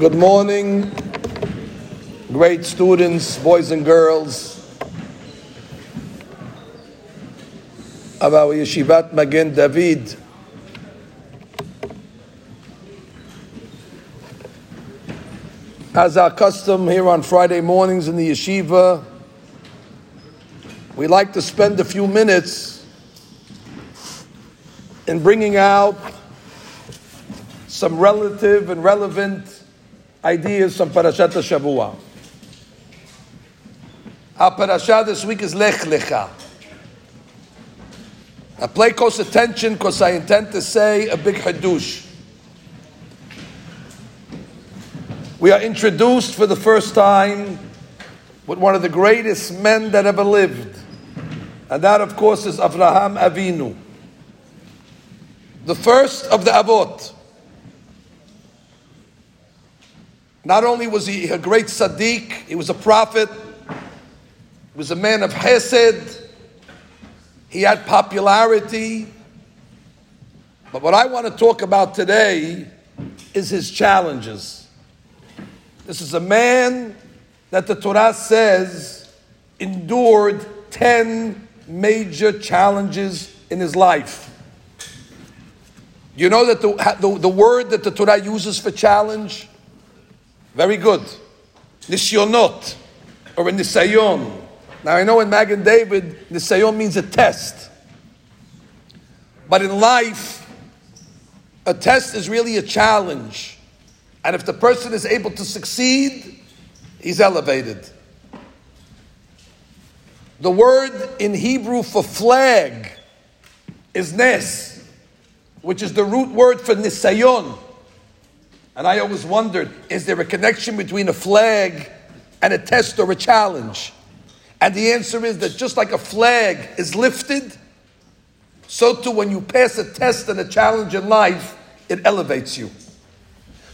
Good morning, great students, boys and girls of our Yeshivat Magen David. As our custom here on Friday mornings in the yeshiva, we like to spend a few minutes in bringing out some relative and relevant ideas from Parashat Shavua. Our parasha this week is Lech Lecha. Now, play close attention because I intend to say a big hadush. We are introduced for the first time with one of the greatest men that ever lived, and that, of course, is Avraham Avinu, the first of the Avot. Not only was he a great Sadiq, he was a prophet, he was a man of Hesed, he had popularity. But what I want to talk about today is his challenges. This is a man that the Torah says endured 10 major challenges in his life. You know that the, the, the word that the Torah uses for challenge? Very good. Nisyonot, or a nisayon. Now I know in Magen David, nisayon means a test. But in life, a test is really a challenge. And if the person is able to succeed, he's elevated. The word in Hebrew for flag is nes, which is the root word for nisayon. And I always wondered is there a connection between a flag and a test or a challenge? And the answer is that just like a flag is lifted, so too when you pass a test and a challenge in life, it elevates you.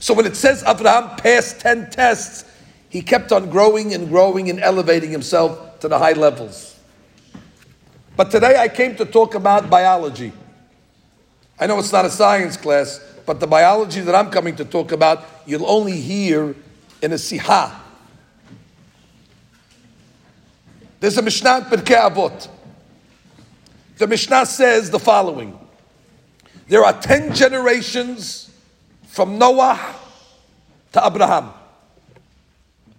So when it says Abraham passed 10 tests, he kept on growing and growing and elevating himself to the high levels. But today I came to talk about biology. I know it's not a science class, but the biology that I'm coming to talk about, you'll only hear in a siha. There's a Mishnah in Pirkei Avot. The Mishnah says the following. There are 10 generations from Noah to Abraham.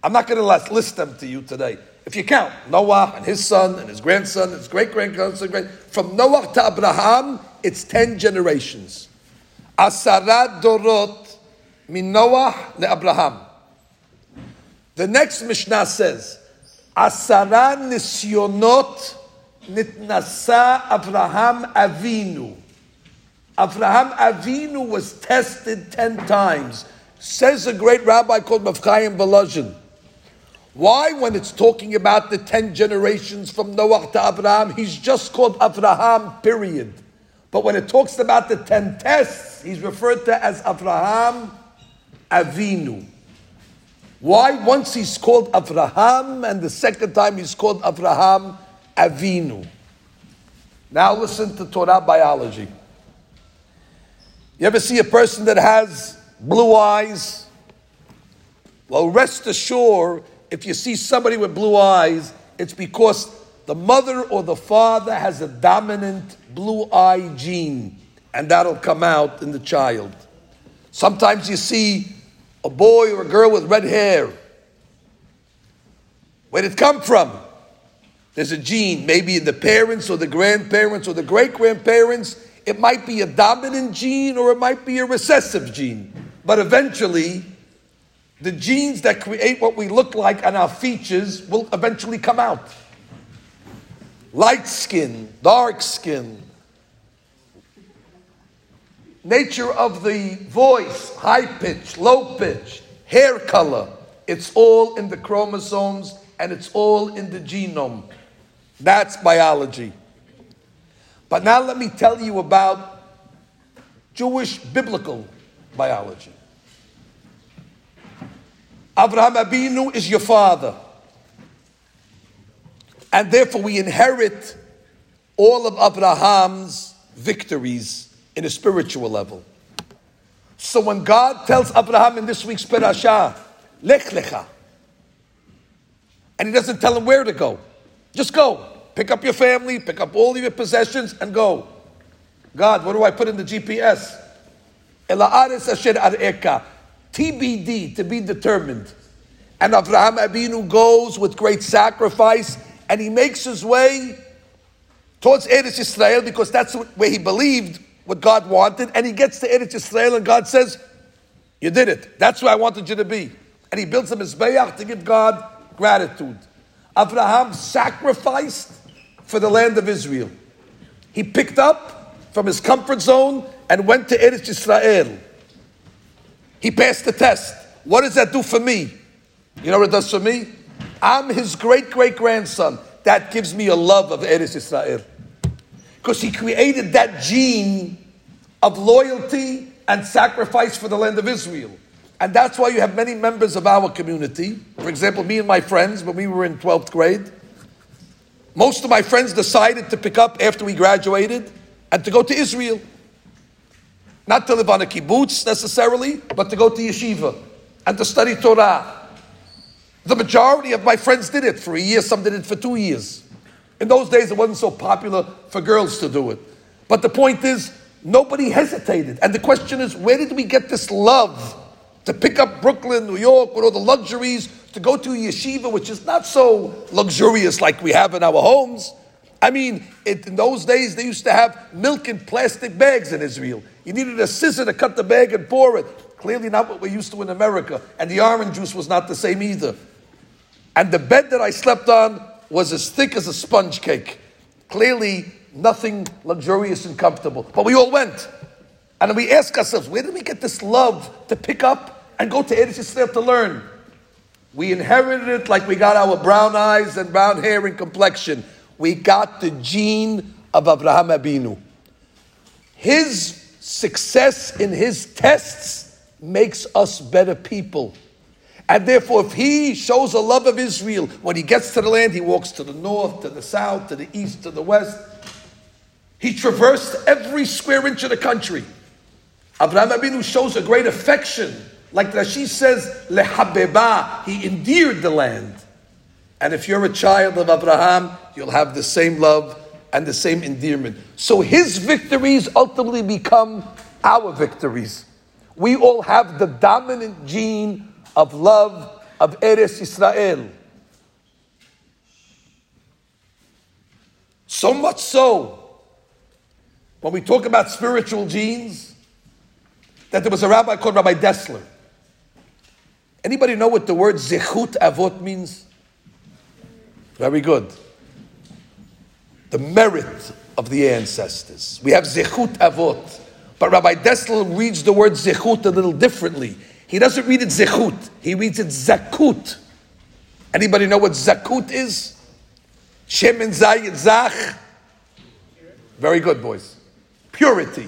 I'm not going to list them to you today. If you count Noah and his son and his grandson, his great grandson, from Noah to Abraham, it's 10 generations. Asara dorot min Noah le Abraham. The next Mishnah says, Asara nisyonot nitnasa Abraham Avinu. Avraham Avinu was tested ten times. Says a great rabbi called Rav Chaim Volozhin. Why, when it's talking about the ten generations from Noah to Abraham, he's just called Abraham, period. But when it talks about the ten tests, he's referred to as Avraham Avinu. Why? Once he's called Avraham, and the second time he's called Avraham Avinu. Now listen to Torah biology. You ever see a person that has blue eyes? Well, rest assured, if you see somebody with blue eyes, it's because the mother or the father has a dominant blue eye gene, and that'll come out in the child. Sometimes you see a boy or a girl with red hair. Where did it come from? There's a gene, maybe in the parents or the grandparents or the great grandparents it might be a dominant gene or it might be a recessive gene. But eventually, the genes that create what we look like and our features will eventually come out. Light skin, dark skin, nature of the voice, high pitch, low pitch, hair color, it's all in the chromosomes and it's all in the genome. That's biology. But now let me tell you about Jewish biblical biology. Abraham Abinu is your father. And therefore we inherit all of Abraham's victories in a spiritual level. So when God tells Abraham in this week's parasha, Lech Lecha, and he doesn't tell him where to go, just go. Pick up your family, pick up all your possessions, and go. God, what do I put in the GPS? Ela'aris asher ar'eka. TBD, to be determined. And Abraham Abinu goes with great sacrifice, and he makes his way towards Eretz Israel because that's where he believed what God wanted, and he gets to Eretz Israel, and God says, "You did it. That's where I wanted you to be." And he builds a mizbeach to give God gratitude. Abraham sacrificed for the land of Israel. He picked up from his comfort zone and went to Eretz Israel. He passed the test. What does that do for me? You know what it does for me? I'm his great great grandson. That gives me a love of Eretz Israel because he created that gene of loyalty and sacrifice for the land of Israel. And that's why you have many members of our community. For example, me and my friends, when we were in 12th grade, most of my friends decided to pick up after we graduated and to go to Israel. Not to live on a kibbutz necessarily, but to go to yeshiva and to study Torah. The majority of my friends did it for a year, some did it for two years. In those days, it wasn't so popular for girls to do it. But the point is, nobody hesitated. And the question is, where did we get this love to pick up Brooklyn, New York, with all the luxuries, to go to yeshiva, which is not so luxurious like we have in our homes? I mean, it, in those days, they used to have milk in plastic bags in Israel. You needed a scissor to cut the bag and pour it. Clearly, not what we're used to in America. And the orange juice was not the same either. And the bed that I slept on was as thick as a sponge cake. Clearly, nothing luxurious and comfortable. But we all went. And we ask ourselves, where did we get this love to pick up and go to Eretz Yisrael to learn? We inherited it like we got our brown eyes and brown hair and complexion. We got the gene of Abraham Abinu. His success in his tests makes us better people. And therefore, if he shows a love of Israel, when he gets to the land, he walks to the north, to the south, to the east, to the west. He traversed every square inch of the country. Abraham Abinu shows a great affection. Like Rashi says, lehabeba, he endeared the land. And if you're a child of Abraham, you'll have the same love and the same endearment. So his victories ultimately become our victories. We all have the dominant gene of love of Eretz Israel. So much so, when we talk about spiritual genes, that there was a rabbi called Rabbi Dessler. Anybody know what the word zechut avot means? Very good. The merit of the ancestors. We have zechut avot. But Rabbi Dessler reads the word zechut a little differently. He doesn't read it zechut, he reads it zakut. Anybody know what zakut is? Shemen Zayit Zach. Very good, boys. Purity.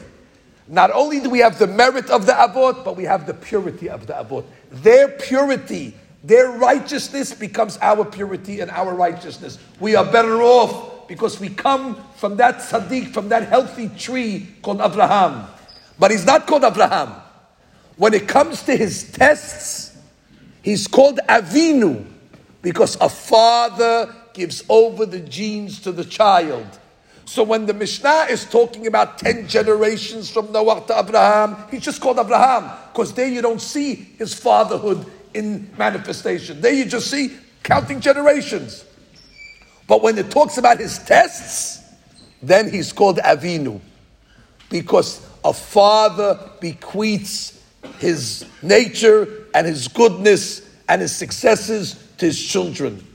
Not only do we have the merit of the Avot, but we have the purity of the Avot. Their purity, their righteousness becomes our purity and our righteousness. We are better off because we come from that tzaddik, from that healthy tree called Abraham. But he's not called Abraham. When it comes to his tests, he's called Avinu because a father gives over the genes to the child. So when the Mishnah is talking about 10 generations from Noah to Abraham, he's just called Abraham because there you don't see his fatherhood in manifestation. There you just see counting generations. But when it talks about his tests, then he's called Avinu because a father bequeaths his nature and his goodness and his successes to his children.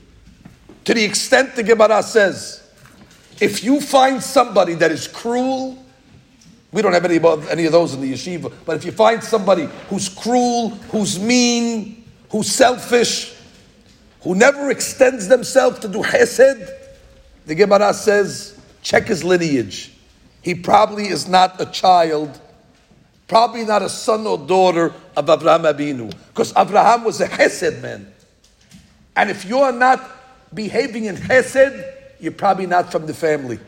To the extent the Gemara says, if you find somebody that is cruel, we don't have any, any of those in the yeshiva, but if you find somebody who's cruel, who's mean, who's selfish, who never extends themselves to do chesed, the Gemara says, check his lineage. He probably is not a child Probably not a son or daughter of Abraham Abinu. Because Abraham was a chesed man. And if you're not behaving in chesed, you're probably not from the family.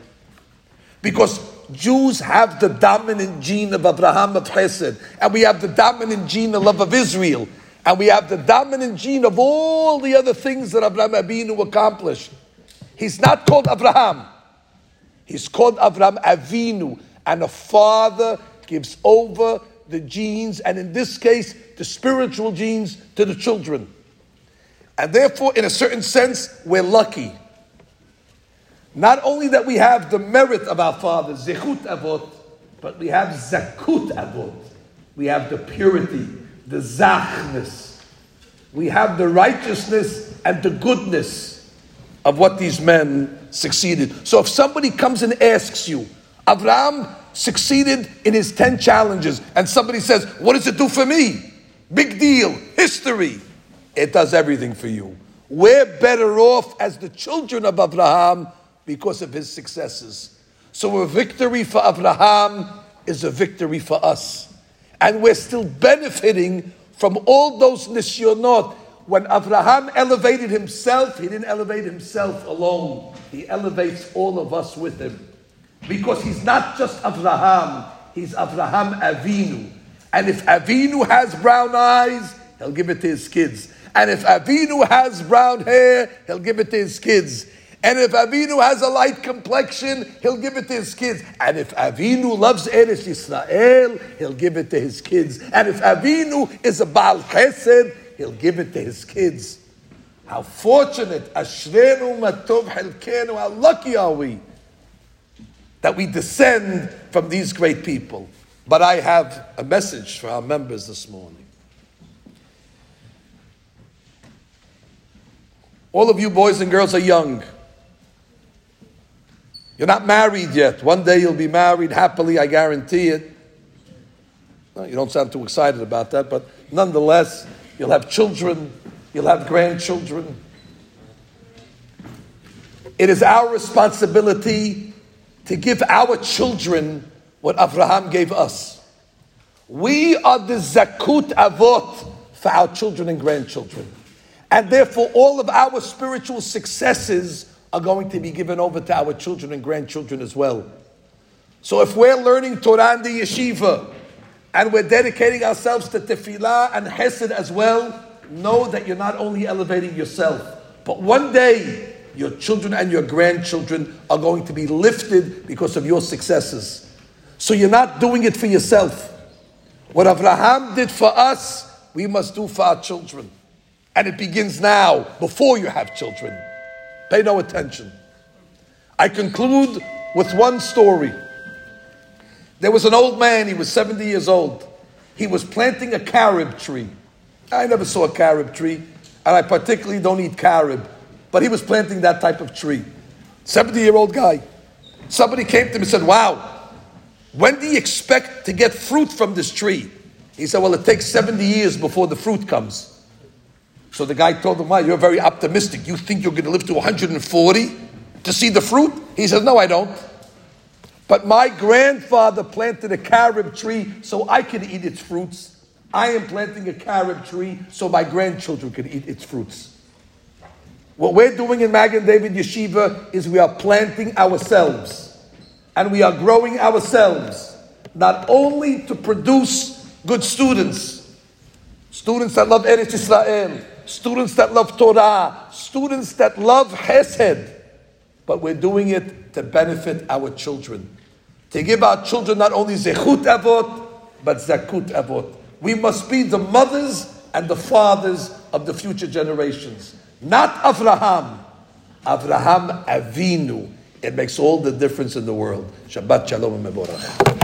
Because Jews have the dominant gene of Abraham of Chesed, and we have the dominant gene of love of Israel, and we have the dominant gene of all the other things that Abraham Abinu accomplished. He's not called Abraham. He's called Abraham Avinu, and a father gives over the genes, and in this case, the spiritual genes to the children. And therefore, in a certain sense, we're lucky. Not only that we have the merit of our father, Zechut Avot, but we have Zakut Avot. We have the purity, the Zachness. We have the righteousness and the goodness of what these men succeeded. So if somebody comes and asks you, Abraham succeeded in his 10 challenges, and somebody says, What does it do for me? Big deal, history. It does everything for you. We're better off as the children of Abraham because of his successes. So a victory for Abraham is a victory for us. And we're still benefiting from all those nisyonot. When Abraham elevated himself, he didn't elevate himself alone. He elevates all of us with him. Because he's not just Abraham, he's Abraham Avinu. And if Avinu has brown eyes, he'll give it to his kids. And if Avinu has brown hair, he'll give it to his kids. And if Avinu has a light complexion, he'll give it to his kids. And if Avinu loves Eretz Yisrael, he'll give it to his kids. And if Avinu is a Baal Chesed, he'll give it to his kids. How fortunate, Ashrenu Matov Helkenu, how lucky are we that we descend from these great people. But I have a message for our members this morning. All of you boys and girls are young. You're not married yet. One day you'll be married happily, I guarantee it. You don't sound too excited about that, but nonetheless, you'll have children, you'll have grandchildren. It is our responsibility to give our children what Abraham gave us. We are the zakut avot for our children and grandchildren. And therefore, all of our spiritual successes are going to be given over to our children and grandchildren as well. So if we're learning Torah in the yeshiva and we're dedicating ourselves to tefillah and hesed as well, know that you're not only elevating yourself, but one day your children and your grandchildren are going to be lifted because of your successes. So you're not doing it for yourself. What Abraham did for us, we must do for our children. And it begins now, before you have children. Pay no attention. I conclude with one story. There was an old man, he was 70 years old. He was planting a carob tree. I never saw a carob tree, and I particularly don't eat carob, but he was planting that type of tree. 70 year old guy. Somebody came to him and said, Wow, when do you expect to get fruit from this tree? He said, Well, it takes 70 years before the fruit comes. So the guy told him, Wow, you're very optimistic. You think you're going to live to 140 to see the fruit? He says, No, I don't. But my grandfather planted a carob tree so I could eat its fruits. I am planting a carob tree so my grandchildren can eat its fruits. What we're doing in Magen David Yeshiva is we are planting ourselves and we are growing ourselves, not only to produce good students, students that love Eretz Israel, students that love Torah, students that love Hesed, but we're doing it to benefit our children. To give our children not only Zechut Avot, but Zakut Avot. We must be the mothers and the fathers of the future generations. Not Avraham, Avraham Avinu. It makes all the difference in the world. Shabbat Shalom and Mevorach.